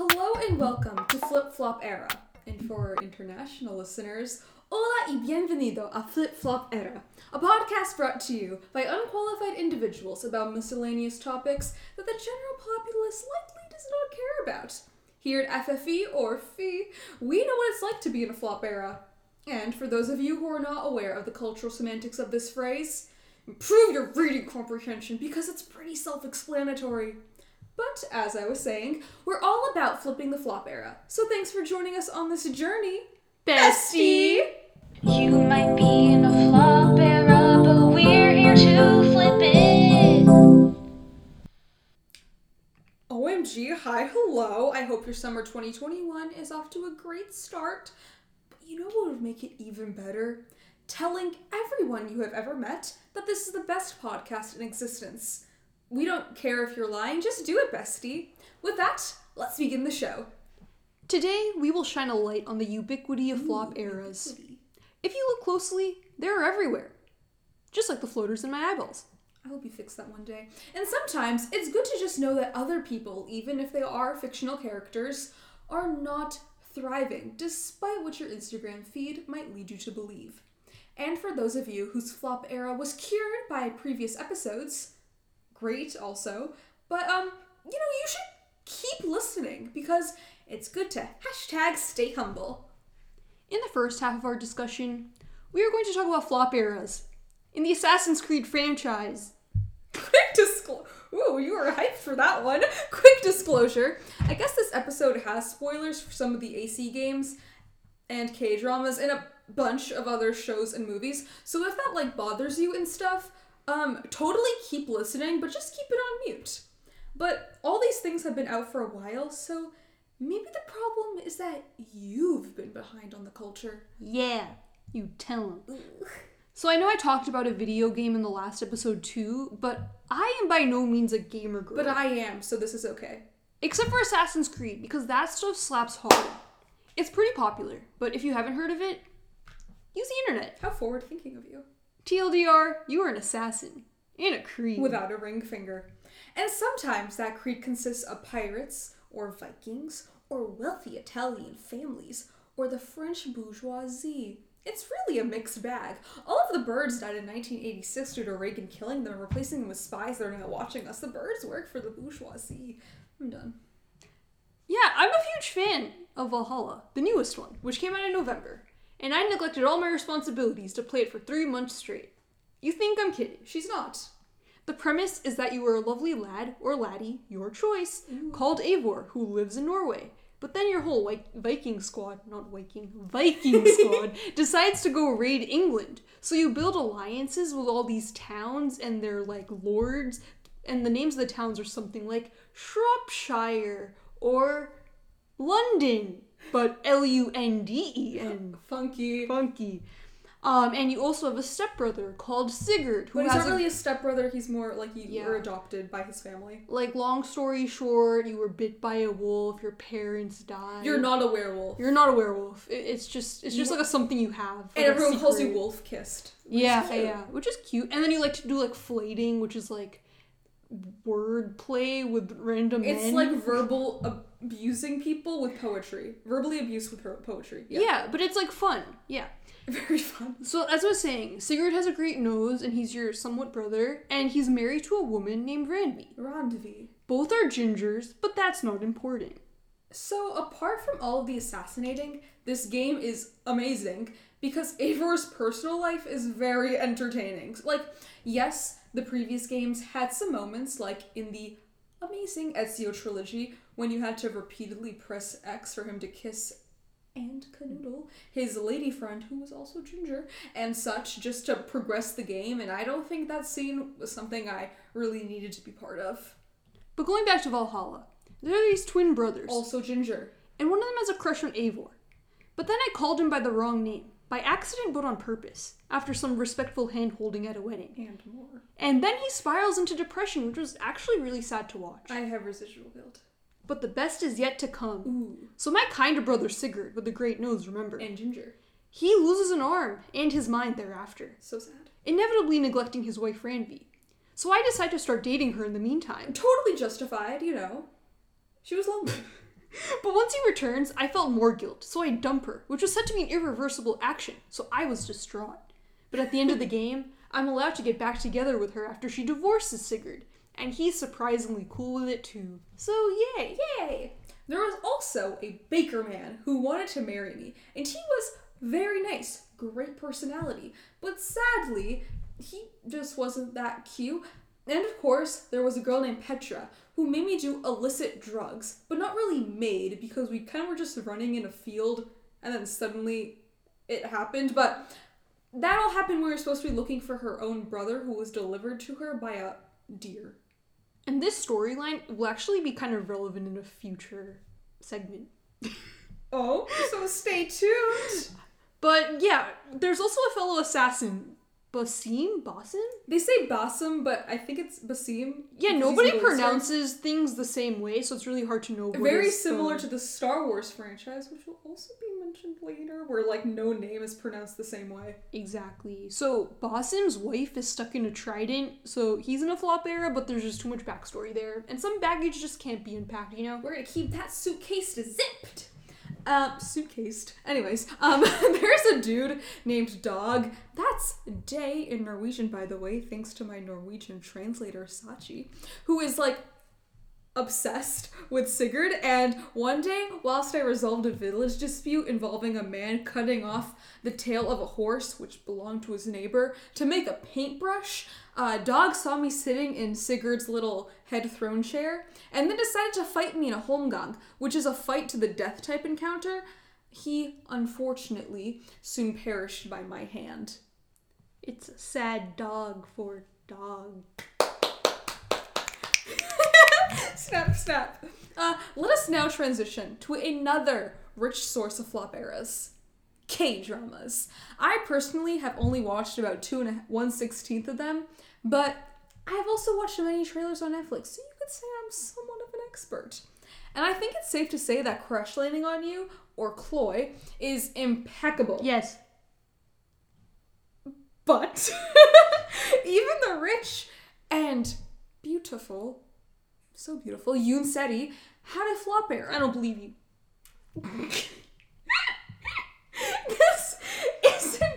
Hello and welcome to Flip Flop Era. And for international listeners, hola y bienvenido a Flip Flop Era, a podcast brought to you by unqualified individuals about miscellaneous topics that the general populace likely does not care about. Here at FFE or FE, we know what it's like to be in a flop era. And for those of you who are not aware of the cultural semantics of this phrase, improve your reading comprehension because it's pretty self explanatory. But as I was saying, we're all about flipping the flop era. So thanks for joining us on this journey, bestie. You might be in a flop era, but we're here to flip it. OMG, hi, hello. I hope your summer 2021 is off to a great start. But you know what would make it even better? Telling everyone you have ever met that this is the best podcast in existence. We don't care if you're lying, just do it, bestie. With that, let's begin the show. Today, we will shine a light on the ubiquity of flop eras. If you look closely, they're everywhere. Just like the floaters in my eyeballs. I hope you fix that one day. And sometimes it's good to just know that other people, even if they are fictional characters, are not thriving, despite what your Instagram feed might lead you to believe. And for those of you whose flop era was cured by previous episodes, great also. But um, you know, you should keep listening because it's good to hashtag stay humble. In the first half of our discussion, we are going to talk about flop eras in the Assassin's Creed franchise. Quick disclosure. Ooh, you were hyped for that one. Quick disclosure. I guess this episode has spoilers for some of the AC games and K dramas and a bunch of other shows and movies. So if that like bothers you and stuff, um, totally keep listening, but just keep it on mute. But all these things have been out for a while, so maybe the problem is that you've been behind on the culture. Yeah, you tell 'em. So I know I talked about a video game in the last episode too, but I am by no means a gamer girl. But I am, so this is okay. Except for Assassin's Creed, because that stuff slaps hard. It's pretty popular, but if you haven't heard of it, use the internet. How forward thinking of you. TLDR, you are an assassin. And a Creed. without a ring finger. And sometimes that creed consists of pirates, or Vikings, or wealthy Italian families, or the French bourgeoisie. It's really a mixed bag. All of the birds died in 1986 due to Reagan killing them and replacing them with spies that are now watching us. The birds work for the bourgeoisie. I'm done. Yeah, I'm a huge fan of Valhalla, the newest one, which came out in November, and I neglected all my responsibilities to play it for three months straight. You think I'm kidding? She's not. The premise is that you are a lovely lad or laddie, your choice, called Eivor, who lives in Norway. But then your whole Viking squad, not Viking, Viking squad, decides to go raid England. So you build alliances with all these towns and their like lords, and the names of the towns are something like Shropshire or London, but L U N D E N. Funky. Funky. Um, and you also have a stepbrother called Sigurd, who But he's not really a stepbrother, he's more like you Yeah. were adopted by his family. like long story short, you were bit by a wolf, your parents died. You're not a werewolf. You're not a werewolf. It- it's just it's just You- like a something you have. like and a everyone calls you wolf kissed. Yeah, yeah, which is cute. And then you like to do like flyting, which is like word play with random It's men. like verbal abusing people with poetry. Verbally abuse with poetry. yeah. yeah, but it's like fun. Yeah. Very fun. So as I was saying, Sigurd has a great nose, and he's your somewhat brother, and he's married to a woman named Randvi. Rendezvous. Both are gingers, but that's not important. So, apart from all of the assassinating, this game is amazing because Eivor's personal life is very entertaining. Like, yes, the previous games had some moments, like in the amazing Ezio trilogy, when you had to repeatedly press X for him to kiss and Canoodle, his lady friend who was also ginger, and such, just to progress the game, and I don't think that scene was something I really needed to be part of. But going back to Valhalla, there are these twin brothers, Also ginger. and one of them has a crush on Eivor. But then I called him by the wrong name, by accident but on purpose, after some respectful hand holding at a wedding. And more. And then he spirals into depression, which was actually really sad to watch. I have residual guilt. But the best is yet to come. Ooh. So my kinder brother Sigurd, with the great nose, remember, And ginger. he loses an arm and his mind thereafter, So sad. inevitably neglecting his wife Randvi. So I decide to start dating her in the meantime. Totally justified, you know. She was lonely. But once he returns, I felt more guilt, so I dump her, which was said to be an irreversible action, so I was distraught. But at the end of the game, I'm allowed to get back together with her after she divorces Sigurd, and he's surprisingly cool with it too. So yay! Yay! There was also a baker man who wanted to marry me, and he was very nice, great personality, but sadly, he just wasn't that cute. And of course, there was a girl named Petra who made me do illicit drugs, but not really made because we kind of were just running in a field and then suddenly it happened. But that all happened when we were supposed to be looking for her own brother who was delivered to her by a deer. And this storyline will actually be kind of relevant in a future segment. Oh, so stay tuned. But yeah, there's also a fellow assassin, Basim? Basim? They say Basim, but I think it's Basim. Yeah, nobody pronounces things the same way, so it's really hard to know. Very similar the- to the Star Wars franchise, which will also be mentioned later, where like no name is pronounced the same way. Exactly. So Basim's wife is stuck in a trident, so he's in a flop era, but there's just too much backstory there, and some baggage just can't be unpacked, you know. We're gonna keep that suitcase zipped. Um, suitcased. Anyways, um, there's a dude named Dag. That's day in Norwegian, by the way, thanks to my Norwegian translator Sachi, who is like obsessed with Sigurd. And one day, whilst I resolved a village dispute involving a man cutting off the tail of a horse, which belonged to his neighbor, to make a paintbrush, a Dag saw me sitting in Sigurd's little head throne chair, and then decided to fight me in a holmgang, which is a fight to the death type encounter. He, unfortunately, soon perished by my hand. It's a sad dog for dog. Snap, snap. Uh, let us now transition to another rich source of flop eras. K dramas. I personally have only watched about two and a, one sixteenth of them, but I have also watched many trailers on Netflix, so you could say I'm somewhat of an expert. And I think it's safe to say that Crash Landing on You, or Cloy, is impeccable. Yes. But even the rich and beautiful, so beautiful, Yoon Seri had a flop era. I don't believe you. this isn't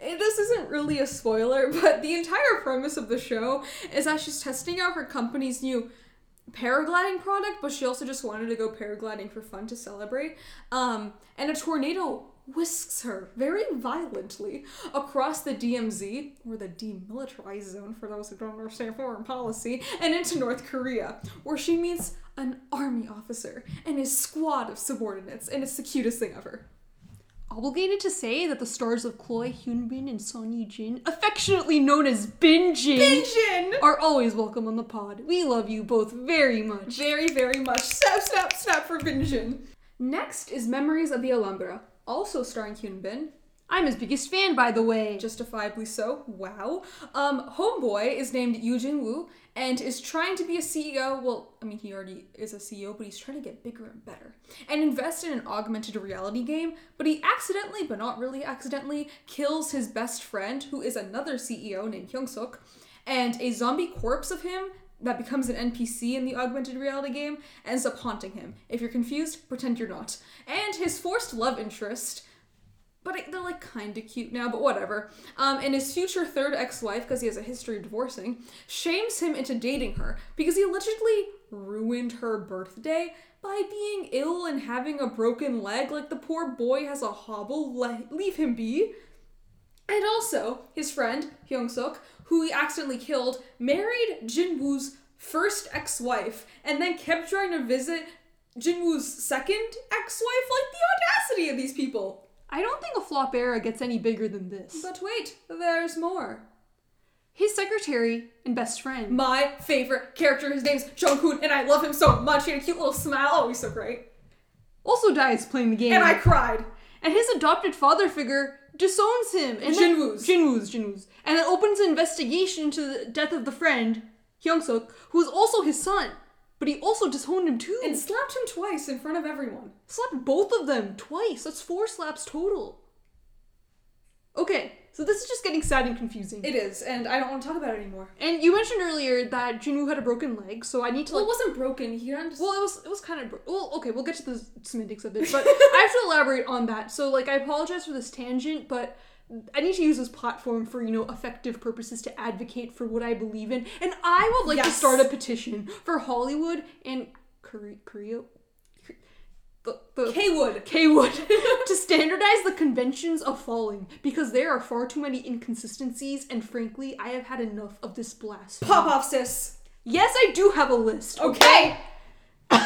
this isn't really a spoiler, but the entire premise of the show is that she's testing out her company's new paragliding product, but she also just wanted to go paragliding for fun to celebrate. Um, and a tornado whisks her very violently across the DMZ, or the demilitarized zone for those who don't understand foreign policy, and into North Korea, where she meets an army officer and his squad of subordinates, and it's the cutest thing ever. Obligated to say that the stars of Cloy Hyunbin and Son Ye Jin, affectionately known as Bin Jin, Pigeon! are always welcome on the pod. We love you both very much. Very, very much. Snap, snap, snap for Binjin. Next is Memories of the Alhambra, also starring Hyun Bin. I'm his biggest fan, by the way. Justifiably so. Wow. Um, Homeboy is named Yoo Jin Woo and is trying to be a CEO. Well, I mean, he already is a CEO, but he's trying to get bigger and better and invest in an augmented reality game. But he accidentally, but not really accidentally, kills his best friend, who is another CEO named Hyung Suk, and a zombie corpse of him that becomes an NPC in the augmented reality game ends up haunting him. If you're confused, pretend you're not. And his forced love interest but it- they're like kind of cute now, but whatever. Um, and his future third ex-wife, because he has a history of divorcing, shames him into dating her because he allegedly ruined her birthday by being ill and having a broken leg. Like the poor boy has a hobble. Le- leave him be. And also, his friend, Hyung Suk, who he accidentally killed, married Jin Woo's first ex wife and then kept trying to visit Jin Woo's second ex wife. Like the audacity of these people. I don't think a flop era gets any bigger than this. But wait, there's more. His secretary and best friend. My favorite character, his name's Jungkook, and I love him so much. He had a cute little smile. Oh, he's so great. also dies playing the game. And I cried. and his adopted father figure disowns him. And then- Jinwoo's. Jinwoo's, Jinwoo's. And then opens an investigation into the death of the friend, Hyung-suk, who is also his son. But he also disowned him too. And slapped him twice in front of everyone. slapped both of them twice. That's four slaps total. Okay, so this is just getting sad and confusing. It is, and I don't want to talk about it anymore. and you mentioned earlier that Jinwoo had a broken leg, so I need to Well, like. it wasn't broken. He just. Well, it was it was kind of bro- well. Okay, we'll get to the semantics of it, but I have to elaborate on that. So, like, I apologize for this tangent, but I need to use this platform for you know effective purposes to advocate for what I believe in, and I would like to start a petition for Hollywood and Korea, Korea, the the K-Wood. K-Wood to standardize the conventions of falling because there are far too many inconsistencies, and frankly, I have had enough of this blast. Pop off, sis. Yes, I do have a list. Okay.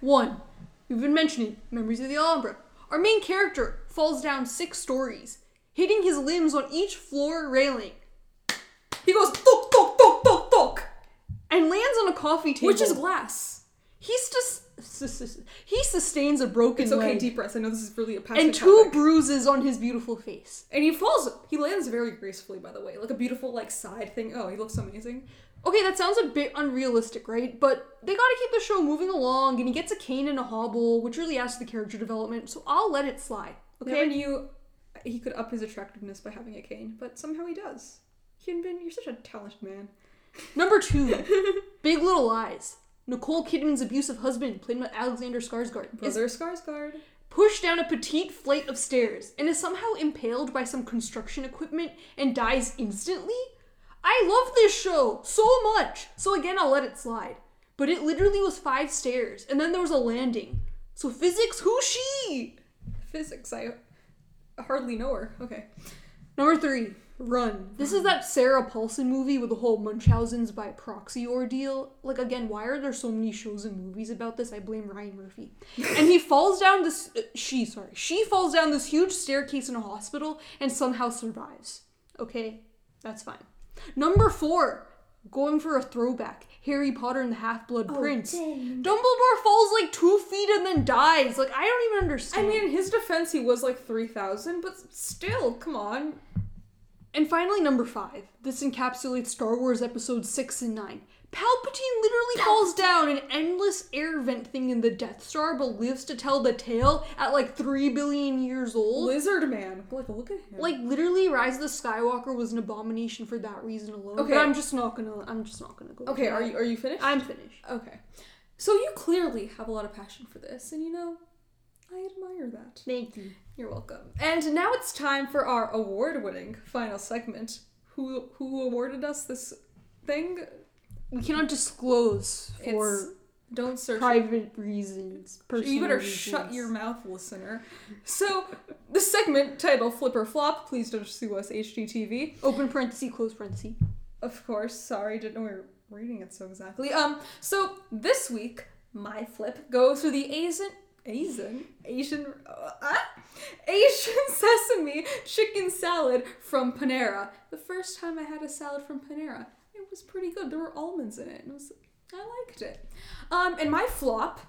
One, we've been mentioning Memories of the Alhambra. Our main character falls down six stories, hitting his limbs on each floor railing, He goes thok thok thok thok thok, and lands on a coffee table. which is glass. He's sus- he sustains a broken It's okay, leg deep breaths. I know this is really a and two topic. bruises on his beautiful face. and he falls. He lands very gracefully, by the way, like a beautiful like side thing. Oh, he looks amazing. Okay, that sounds a bit unrealistic, right? But they gotta keep the show moving along, and he gets a cane and a hobble, which really adds to the character development, so I'll let it slide. Okay, Okay? Never knew he could up his attractiveness by having a cane, but somehow he does. Hyunbin, you're such a talented man. Number two, Big Little Lies. Nicole Kidman's abusive husband, played by Alexander Skarsgård, is Skarsgård. pushed down a petite flight of stairs and is somehow impaled by some construction equipment and dies instantly? I love this show so much! So again, I'll let it slide. But it literally was five stairs, and then there was a landing. So physics, who's she? Physics, I hardly know her. Okay. Number three, Run. This is that Sarah Paulson movie with the whole Munchausen's by proxy ordeal. Like, again, why are there so many shows and movies about this? I blame Ryan Murphy. and he falls down this. uh, she, sorry. She falls down this huge staircase in a hospital and somehow survives. Okay? That's fine. Number four, going for a throwback Harry Potter and the Half Blood oh, Prince. Dumbledore falls like two feet and then dies. Like, I don't even understand. I mean, in his defense, he was like 3,000, but still, come on. And finally, number five. This encapsulates Star Wars episodes six and nine. Palpatine literally falls down an endless air vent thing in the Death Star, but lives to tell the tale at like three billion years old. Lizard Man. Like, look at him. Like literally, Rise of the Skywalker was an abomination for that reason alone. Okay. but I'm just not gonna. I'm just not gonna go. okay, are you are you finished? I'm finished. Okay. So you clearly have a lot of passion for this, and you know, I admire that. Thank you. You're welcome. And now it's time for our award-winning final segment. Who who awarded us this thing? We cannot disclose for It's don't search. private reasons. Personal you better reasons. shut your mouth, listener. So the segment title "Flip or Flop." Please don't sue us, HGTV. Open parenthesis, close parenthesis. Of course. Sorry, didn't know we were reading it so exactly. Um. So this week, my flip goes to the Asian. Asian, Asian, uh, ah? Asian sesame chicken salad from Panera. The first time I had a salad from Panera, was pretty good. There were almonds in it, it was I liked it. Um, and my flop,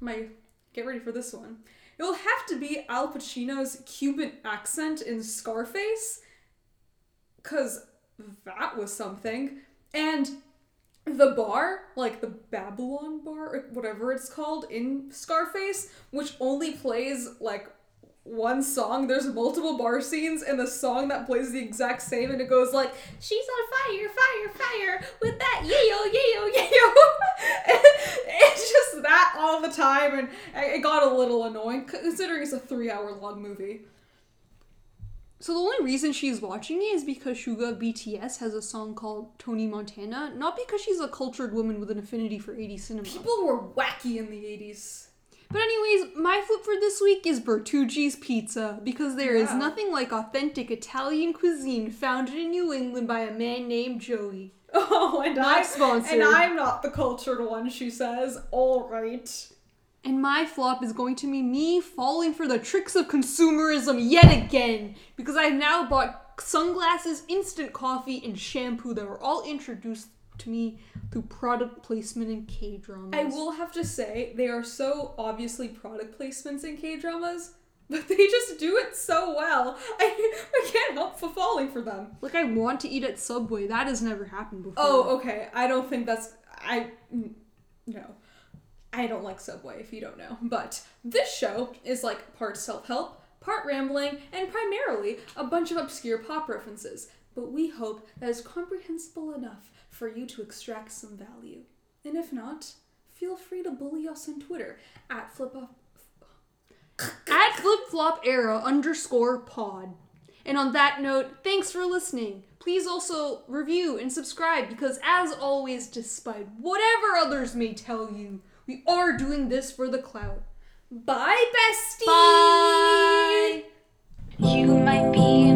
my get ready for this one. It will have to be Al Pacino's Cuban accent in Scarface, cause that was something. And the bar, like the Babylon bar, or whatever it's called in Scarface, which only plays like one song. There's multiple bar scenes, and the song that plays the exact same, and it goes like, "She's on fire, fire, fire with that yayo, yayo, yayo." It's just that all the time, and it got a little annoying considering it's a three-hour-long movie. So the only reason she's watching it is because Suga BTS has a song called Tony Montana, not because she's a cultured woman with an affinity for 80s cinema. People were wacky in the '80s. But anyways, my flip for this week is Bertucci's Pizza because there is nothing like authentic Italian cuisine founded in New England by a man named Joey. Oh, and Not I sponsored. and I'm not the cultured one. She says, "All right." And my flop is going to be me falling for the tricks of consumerism yet again because I've now bought sunglasses, instant coffee, and shampoo that were all introduced to me through product placement in K dramas. I will have to say they are so obviously product placements in K dramas, but they just do it so well. I I can't help falling for them. Like I want to eat at Subway. That has never happened before. Oh, okay. I don't think that's I no. I don't like Subway if you don't know. But this show is like part self-help, part rambling, and primarily a bunch of obscure pop references, but we hope that is comprehensible enough for you to extract some value. And if not, feel free to bully us on Twitter at flipoff. At flip flop era underscore pod. And on that note, thanks for listening. Please also review and subscribe because, as always, despite whatever others may tell you, we are doing this for the clout. Bye, bestie! Bye! You might be